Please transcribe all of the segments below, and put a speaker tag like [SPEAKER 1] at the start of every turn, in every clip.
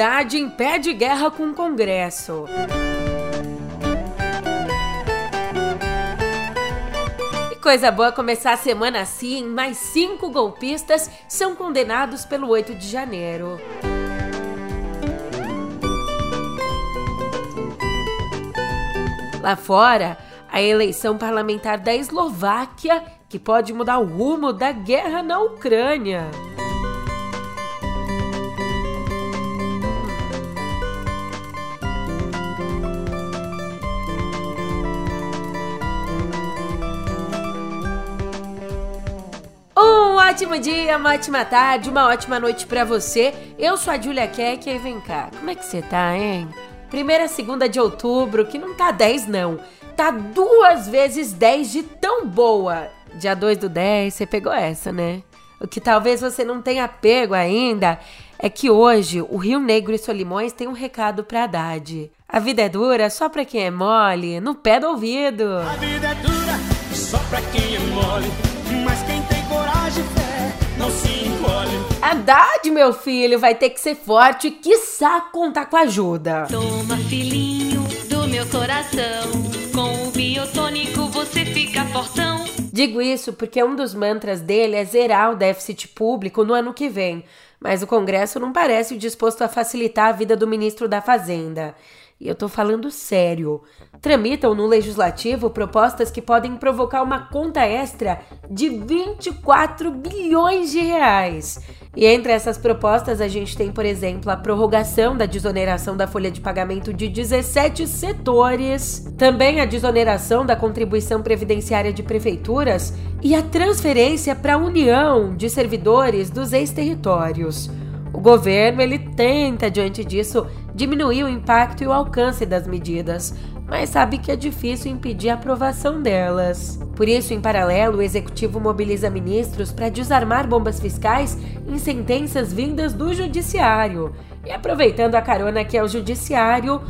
[SPEAKER 1] Haddad impede guerra com o Congresso. Coisa boa começar a semana assim, mais cinco golpistas são condenados pelo 8 de janeiro. Lá fora, a eleição parlamentar da Eslováquia, que pode mudar o rumo da guerra na Ucrânia. Ótimo dia, uma ótima tarde, uma ótima noite para você. Eu sou a Julia Keck e vem cá, como é que você tá, hein? Primeira segunda de outubro, que não tá 10 não, tá duas vezes 10 de tão boa. Dia 2 do 10, você pegou essa, né? O que talvez você não tenha pego ainda é que hoje o Rio Negro e Solimões tem um recado pra Haddad. A vida é dura só pra quem é mole, no pé do ouvido.
[SPEAKER 2] A vida é dura só pra quem é mole, mas quem tem coragem e fé não se encolhe.
[SPEAKER 1] Haddad, meu filho, vai ter que ser forte e quiçá contar com ajuda.
[SPEAKER 3] Toma, filhinho do meu coração. Com o biotônico você fica fortão.
[SPEAKER 1] Digo isso porque um dos mantras dele é zerar o déficit público no ano que vem, mas o Congresso não parece disposto a facilitar a vida do ministro da Fazenda. E eu tô falando sério. Tramitam no legislativo propostas que podem provocar uma conta extra de 24 bilhões de reais. E entre essas propostas a gente tem, por exemplo, a prorrogação da desoneração da folha de pagamento de 17 setores, também a desoneração da contribuição previdenciária de prefeituras e a transferência para a União de servidores dos ex-territórios. O governo ele tenta diante disso diminuir o impacto e o alcance das medidas, mas sabe que é difícil impedir a aprovação delas. Por isso, em paralelo, o executivo mobiliza ministros para desarmar bombas fiscais em sentenças vindas do judiciário. E aproveitando a carona que é o judiciário,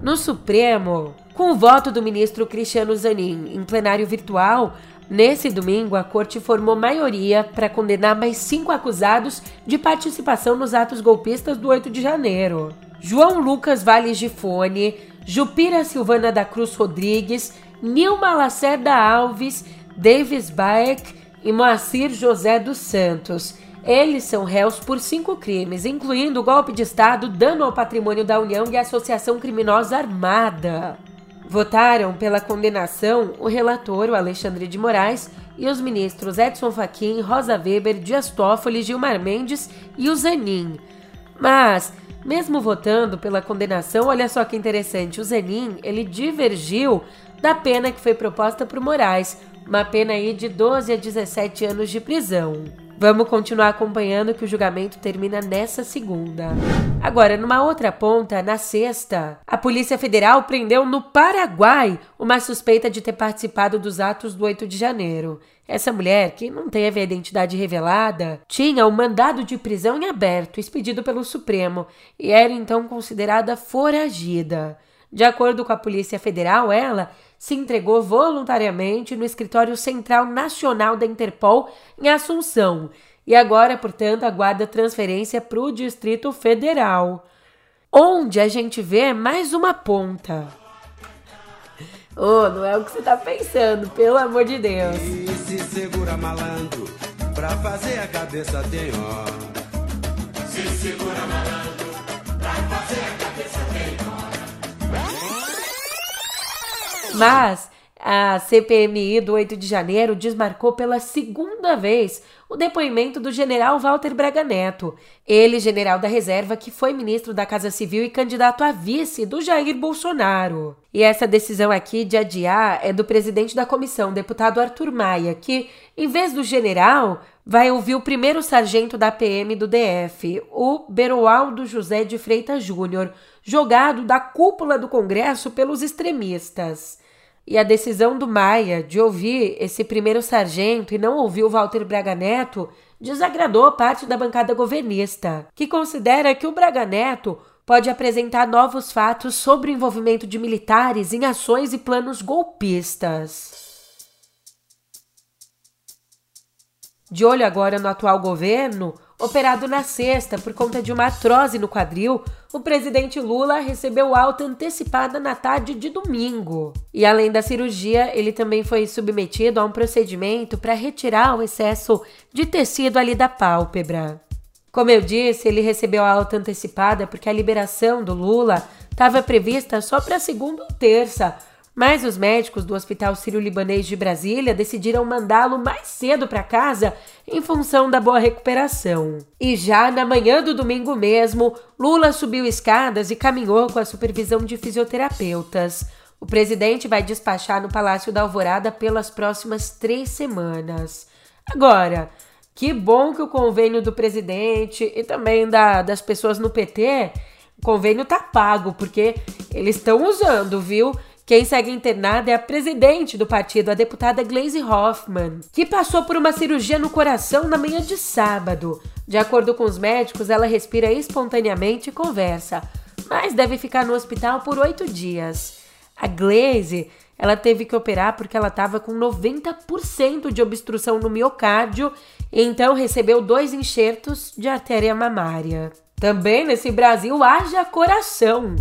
[SPEAKER 1] no Supremo, com o voto do ministro Cristiano Zanin em plenário virtual, Nesse domingo, a corte formou maioria para condenar mais cinco acusados de participação nos atos golpistas do 8 de janeiro. João Lucas Valles de Fone, Jupira Silvana da Cruz Rodrigues, Nilma Lacerda Alves, Davis Baek e Moacir José dos Santos. Eles são réus por cinco crimes, incluindo golpe de Estado, dano ao patrimônio da União e associação criminosa armada. Votaram pela condenação o relator, o Alexandre de Moraes, e os ministros Edson Fachin, Rosa Weber, Dias Toffoli, Gilmar Mendes e o Zanin. Mas, mesmo votando pela condenação, olha só que interessante, o Zanin, ele divergiu da pena que foi proposta por Moraes, uma pena aí de 12 a 17 anos de prisão. Vamos continuar acompanhando que o julgamento termina nessa segunda. Agora, numa outra ponta, na sexta, a Polícia Federal prendeu no Paraguai uma suspeita de ter participado dos atos do 8 de janeiro. Essa mulher, que não teve a identidade revelada, tinha o um mandado de prisão em aberto expedido pelo Supremo e era então considerada foragida. De acordo com a Polícia Federal, ela se entregou voluntariamente no Escritório Central Nacional da Interpol em Assunção e agora, portanto, aguarda transferência para o Distrito Federal, onde a gente vê mais uma ponta. Oh, não é o que você tá pensando, pelo amor de Deus.
[SPEAKER 2] E se segura malandro, pra fazer a cabeça tem hora. Se segura malandro, pra fazer a cabeça tem hora.
[SPEAKER 1] Mas a CPMI do 8 de janeiro desmarcou pela segunda vez o depoimento do general Walter Braga Neto, ele general da reserva que foi ministro da Casa Civil e candidato a vice do Jair Bolsonaro. E essa decisão aqui de adiar é do presidente da comissão, deputado Arthur Maia, que, em vez do general, vai ouvir o primeiro sargento da PM do DF, o Beroaldo José de Freitas Júnior, jogado da cúpula do Congresso pelos extremistas. E a decisão do Maia de ouvir esse primeiro sargento e não ouvir o Walter Braga Neto desagradou parte da bancada governista, que considera que o Braga Neto pode apresentar novos fatos sobre o envolvimento de militares em ações e planos golpistas. De olho agora no atual governo, Operado na sexta por conta de uma artrose no quadril, o presidente Lula recebeu alta antecipada na tarde de domingo. E além da cirurgia, ele também foi submetido a um procedimento para retirar o excesso de tecido ali da pálpebra. Como eu disse, ele recebeu a alta antecipada porque a liberação do Lula estava prevista só para segunda ou terça, mas os médicos do Hospital Sírio-Libanês de Brasília decidiram mandá-lo mais cedo para casa em função da boa recuperação. E já na manhã do domingo mesmo, Lula subiu escadas e caminhou com a supervisão de fisioterapeutas. O presidente vai despachar no Palácio da Alvorada pelas próximas três semanas. Agora, que bom que o convênio do presidente e também da, das pessoas no PT, o convênio tá pago, porque eles estão usando, viu? Quem segue internada é a presidente do partido, a deputada Glaze Hoffman, que passou por uma cirurgia no coração na manhã de sábado. De acordo com os médicos, ela respira espontaneamente e conversa, mas deve ficar no hospital por oito dias. A Glaze, ela teve que operar porque ela estava com 90% de obstrução no miocárdio e então recebeu dois enxertos de artéria mamária. Também nesse Brasil haja coração.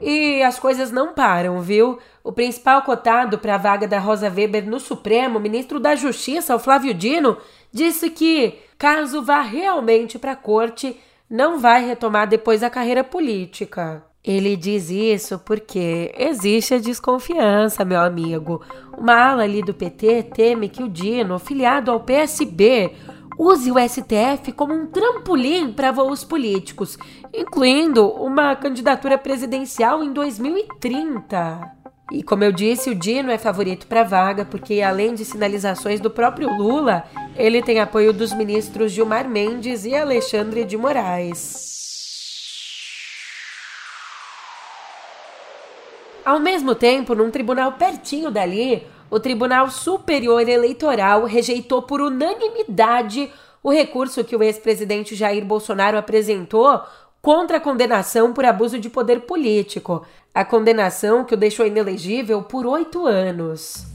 [SPEAKER 1] E as coisas não param, viu? O principal cotado para a vaga da Rosa Weber no Supremo, ministro da Justiça, o Flávio Dino, disse que, caso vá realmente para a corte, não vai retomar depois a carreira política. Ele diz isso porque existe a desconfiança, meu amigo. Uma ala ali do PT teme que o Dino, filiado ao PSB, Use o STF como um trampolim para voos políticos, incluindo uma candidatura presidencial em 2030. E como eu disse, o Dino é favorito para vaga porque, além de sinalizações do próprio Lula, ele tem apoio dos ministros Gilmar Mendes e Alexandre de Moraes. Ao mesmo tempo, num tribunal pertinho dali, o Tribunal Superior Eleitoral rejeitou por unanimidade o recurso que o ex-presidente Jair Bolsonaro apresentou contra a condenação por abuso de poder político, a condenação que o deixou inelegível por oito anos.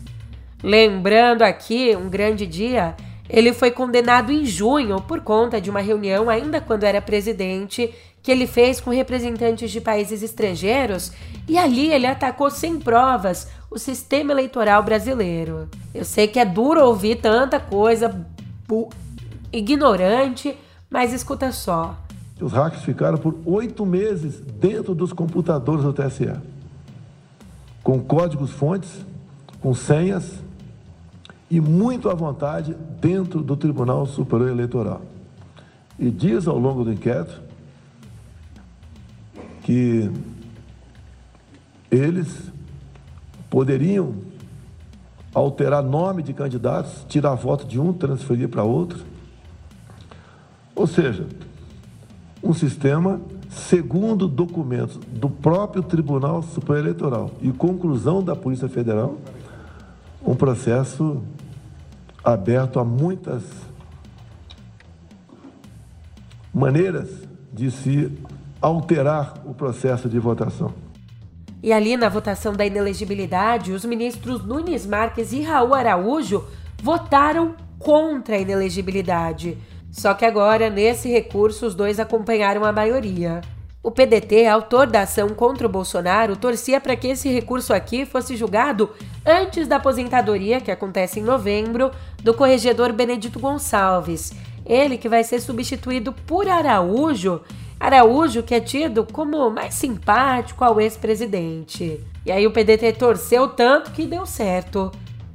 [SPEAKER 1] Lembrando aqui um grande dia, ele foi condenado em junho por conta de uma reunião, ainda quando era presidente, que ele fez com representantes de países estrangeiros e ali ele atacou sem provas o sistema eleitoral brasileiro. Eu sei que é duro ouvir tanta coisa ignorante, mas escuta só.
[SPEAKER 4] Os hackers ficaram por oito meses dentro dos computadores do TSE, com códigos-fontes, com senhas e muito à vontade dentro do Tribunal Superior Eleitoral. E diz ao longo do inquérito que eles poderiam alterar nome de candidatos, tirar voto de um, transferir para outro. Ou seja, um sistema segundo documentos do próprio Tribunal Superior Eleitoral e conclusão da Polícia Federal, um processo aberto a muitas maneiras de se alterar o processo de votação.
[SPEAKER 1] E ali na votação da inelegibilidade, os ministros Nunes Marques e Raul Araújo votaram contra a inelegibilidade. Só que agora, nesse recurso, os dois acompanharam a maioria. O PDT, autor da ação contra o Bolsonaro, torcia para que esse recurso aqui fosse julgado antes da aposentadoria, que acontece em novembro, do corregedor Benedito Gonçalves. Ele que vai ser substituído por Araújo Araújo, que é tido como mais simpático ao ex-presidente. E aí o PDT torceu tanto que deu certo.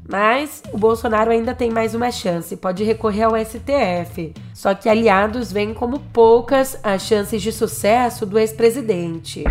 [SPEAKER 1] Mas o Bolsonaro ainda tem mais uma chance, pode recorrer ao STF. Só que aliados veem como poucas as chances de sucesso do ex-presidente.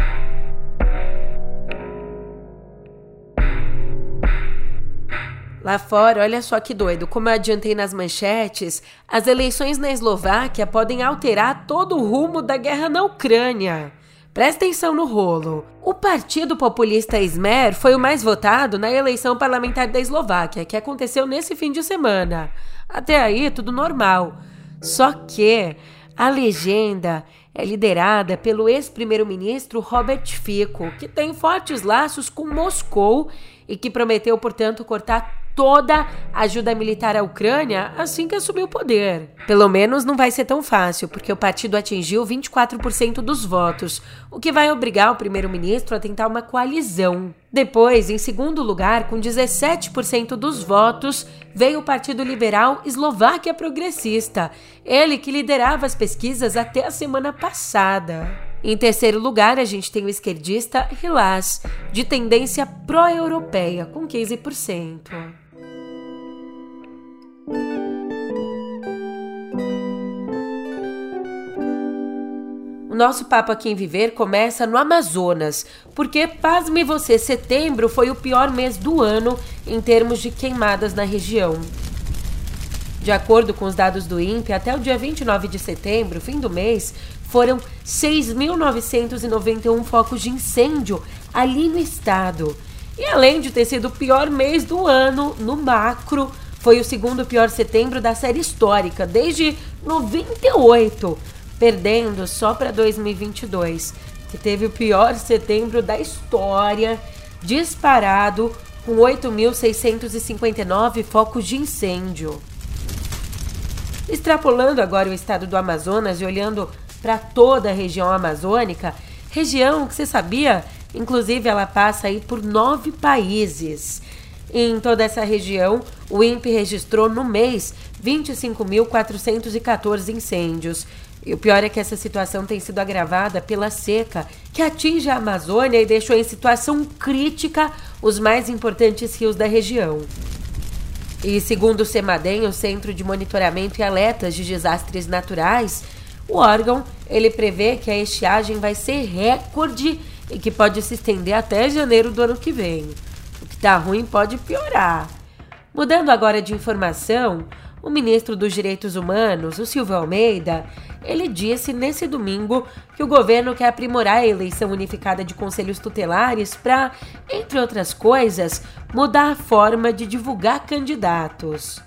[SPEAKER 1] Lá fora, olha só que doido, como eu adiantei nas manchetes, as eleições na Eslováquia podem alterar todo o rumo da guerra na Ucrânia. Presta atenção no rolo. O Partido Populista Smer foi o mais votado na eleição parlamentar da Eslováquia, que aconteceu nesse fim de semana. Até aí, tudo normal. Só que a legenda é liderada pelo ex-primeiro-ministro Robert Fico, que tem fortes laços com Moscou e que prometeu, portanto, cortar toda a ajuda militar à Ucrânia assim que assumiu o poder. Pelo menos não vai ser tão fácil, porque o partido atingiu 24% dos votos, o que vai obrigar o primeiro-ministro a tentar uma coalizão. Depois, em segundo lugar, com 17% dos votos, veio o Partido Liberal Eslováquia Progressista, ele que liderava as pesquisas até a semana passada. Em terceiro lugar, a gente tem o esquerdista Hilas, de tendência pró-europeia, com 15%. O nosso papo aqui em Viver começa no Amazonas, porque, pasme você, setembro foi o pior mês do ano em termos de queimadas na região. De acordo com os dados do INPE, até o dia 29 de setembro, fim do mês, foram 6.991 focos de incêndio ali no estado. E além de ter sido o pior mês do ano no macro, foi o segundo pior setembro da série histórica, desde 98 perdendo só para 2022, que teve o pior setembro da história, disparado com 8.659 focos de incêndio. Extrapolando agora o estado do Amazonas e olhando para toda a região amazônica, região que você sabia, inclusive ela passa aí por nove países. Em toda essa região, o INPE registrou no mês 25.414 incêndios, e o pior é que essa situação tem sido agravada pela seca, que atinge a Amazônia e deixou em situação crítica os mais importantes rios da região. E segundo o CEMADEM, o Centro de Monitoramento e Alertas de Desastres Naturais, o órgão ele prevê que a estiagem vai ser recorde e que pode se estender até janeiro do ano que vem. Que está ruim pode piorar. Mudando agora de informação, o ministro dos Direitos Humanos, o Silvio Almeida, ele disse nesse domingo que o governo quer aprimorar a eleição unificada de conselhos tutelares para, entre outras coisas, mudar a forma de divulgar candidatos.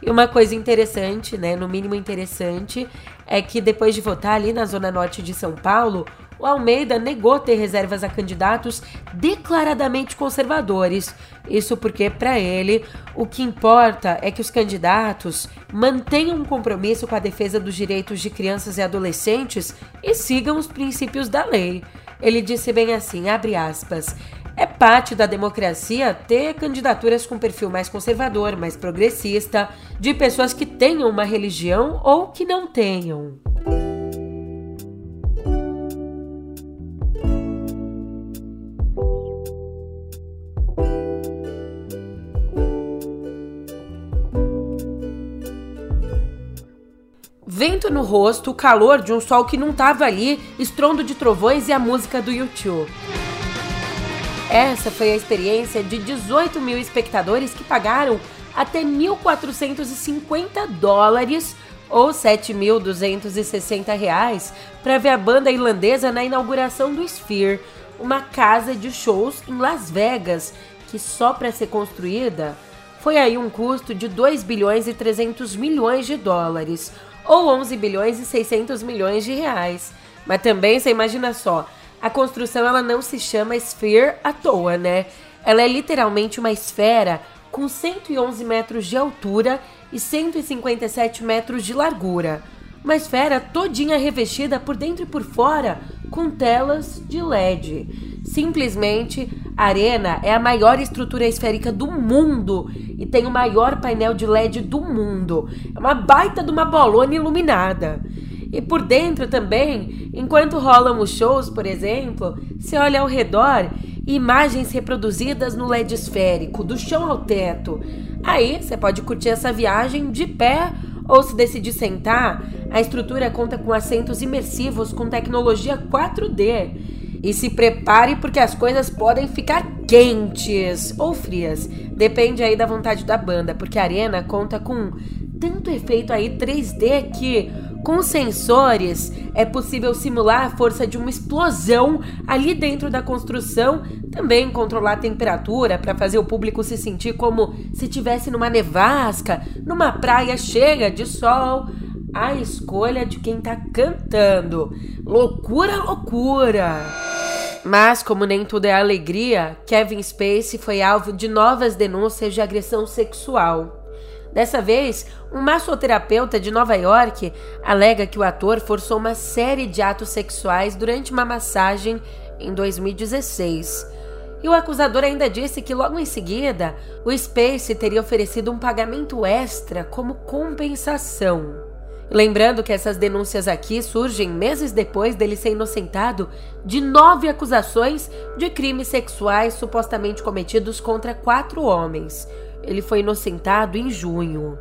[SPEAKER 1] E uma coisa interessante, né, no mínimo interessante, é que depois de votar ali na zona norte de São Paulo, o Almeida negou ter reservas a candidatos declaradamente conservadores. Isso porque, para ele, o que importa é que os candidatos mantenham um compromisso com a defesa dos direitos de crianças e adolescentes e sigam os princípios da lei. Ele disse bem assim, abre aspas, é parte da democracia ter candidaturas com perfil mais conservador, mais progressista, de pessoas que tenham uma religião ou que não tenham. Vento no rosto, o calor de um sol que não estava ali, estrondo de trovões e a música do YouTube. Essa foi a experiência de 18 mil espectadores que pagaram até 1.450 dólares ou 7.260 reais para ver a banda irlandesa na inauguração do Sphere, uma casa de shows em Las Vegas que só para ser construída foi aí um custo de 2 bilhões e 300 milhões de dólares, ou 11 bilhões e 600 milhões de reais. Mas também, você imagina só, a construção ela não se chama Sphere à toa, né? Ela é literalmente uma esfera com 111 metros de altura e 157 metros de largura. Uma esfera todinha revestida por dentro e por fora com telas de LED. Simplesmente, a arena é a maior estrutura esférica do mundo e tem o maior painel de LED do mundo. É uma baita de uma bolona iluminada. E por dentro também, enquanto rolam os shows, por exemplo, se olha ao redor imagens reproduzidas no LED esférico, do chão ao teto. Aí você pode curtir essa viagem de pé ou se decidir sentar, a estrutura conta com assentos imersivos com tecnologia 4D. E se prepare porque as coisas podem ficar quentes ou frias. Depende aí da vontade da banda, porque a arena conta com tanto efeito aí 3D que com sensores, é possível simular a força de uma explosão ali dentro da construção, também controlar a temperatura para fazer o público se sentir como se estivesse numa nevasca, numa praia cheia de sol. A escolha de quem está cantando. Loucura, loucura! Mas, como nem tudo é alegria, Kevin Spacey foi alvo de novas denúncias de agressão sexual. Dessa vez, um massoterapeuta de Nova York alega que o ator forçou uma série de atos sexuais durante uma massagem em 2016. E o acusador ainda disse que logo em seguida, o Space teria oferecido um pagamento extra como compensação. Lembrando que essas denúncias aqui surgem meses depois dele ser inocentado de nove acusações de crimes sexuais supostamente cometidos contra quatro homens. Ele foi inocentado em junho.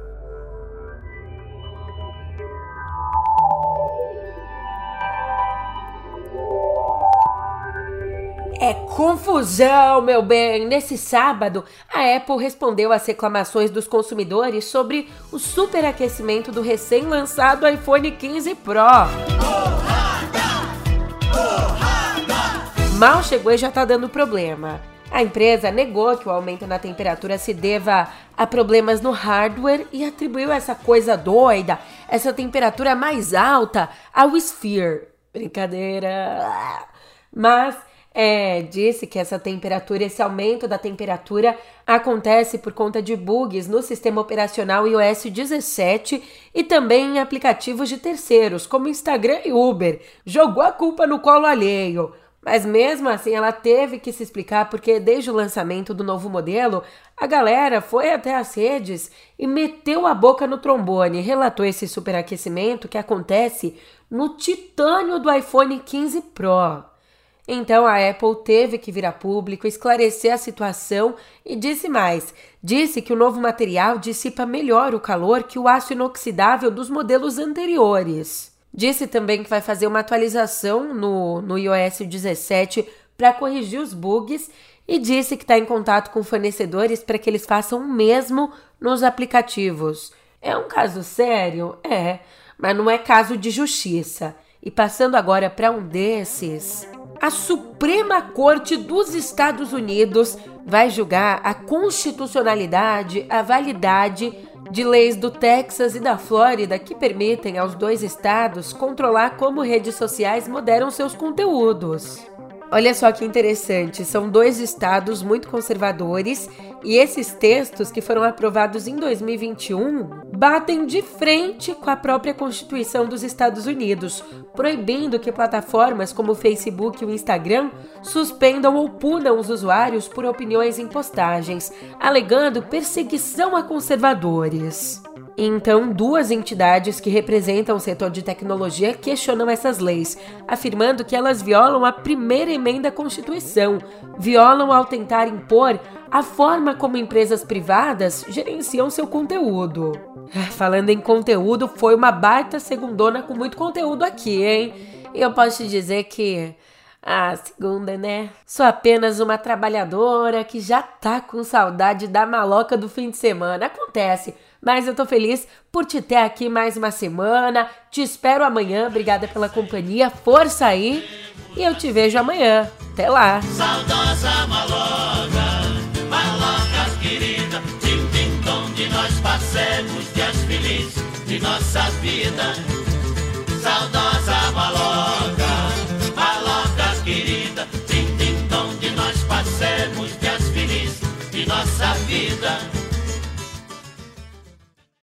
[SPEAKER 1] Confusão, meu bem! Nesse sábado, a Apple respondeu às reclamações dos consumidores sobre o superaquecimento do recém-lançado iPhone 15 Pro. Mal chegou e já tá dando problema. A empresa negou que o aumento na temperatura se deva a problemas no hardware e atribuiu essa coisa doida, essa temperatura mais alta, ao Sphere. Brincadeira. Mas é, disse que essa temperatura, esse aumento da temperatura acontece por conta de bugs no sistema operacional iOS 17 e também em aplicativos de terceiros, como Instagram e Uber. Jogou a culpa no colo alheio. Mas mesmo assim, ela teve que se explicar porque desde o lançamento do novo modelo, a galera foi até as redes e meteu a boca no trombone, relatou esse superaquecimento que acontece no titânio do iPhone 15 Pro. Então a Apple teve que vir a público esclarecer a situação e disse mais: disse que o novo material dissipa melhor o calor que o aço inoxidável dos modelos anteriores. Disse também que vai fazer uma atualização no, no iOS 17 para corrigir os bugs e disse que está em contato com fornecedores para que eles façam o mesmo nos aplicativos. É um caso sério? É, mas não é caso de justiça. E passando agora para um desses a Suprema Corte dos Estados Unidos vai julgar a constitucionalidade, a validade de leis do Texas e da Flórida que permitem aos dois estados controlar como redes sociais moderam seus conteúdos. Olha só que interessante, são dois estados muito conservadores e esses textos que foram aprovados em 2021 batem de frente com a própria Constituição dos Estados Unidos, proibindo que plataformas como o Facebook e o Instagram suspendam ou punam os usuários por opiniões em postagens, alegando perseguição a conservadores. Então, duas entidades que representam o setor de tecnologia questionam essas leis, afirmando que elas violam a primeira emenda à Constituição, violam ao tentar impor a forma como empresas privadas gerenciam seu conteúdo. Ah, falando em conteúdo, foi uma baita segundona com muito conteúdo aqui, hein? E eu posso te dizer que ah, segunda, né? Sou apenas uma trabalhadora que já tá com saudade da maloca do fim de semana. Acontece. Mas eu tô feliz por te ter aqui mais uma semana. Te espero amanhã. Obrigada pela companhia. Força aí. E eu te vejo amanhã. Até lá. Saudosa maloca, maloca querida. Tim, tim, onde nós passemos dias felizes de nossa vida. Saudosa maloca, maloca querida. Tim, tim, onde nós passemos dias felizes de nossa vida.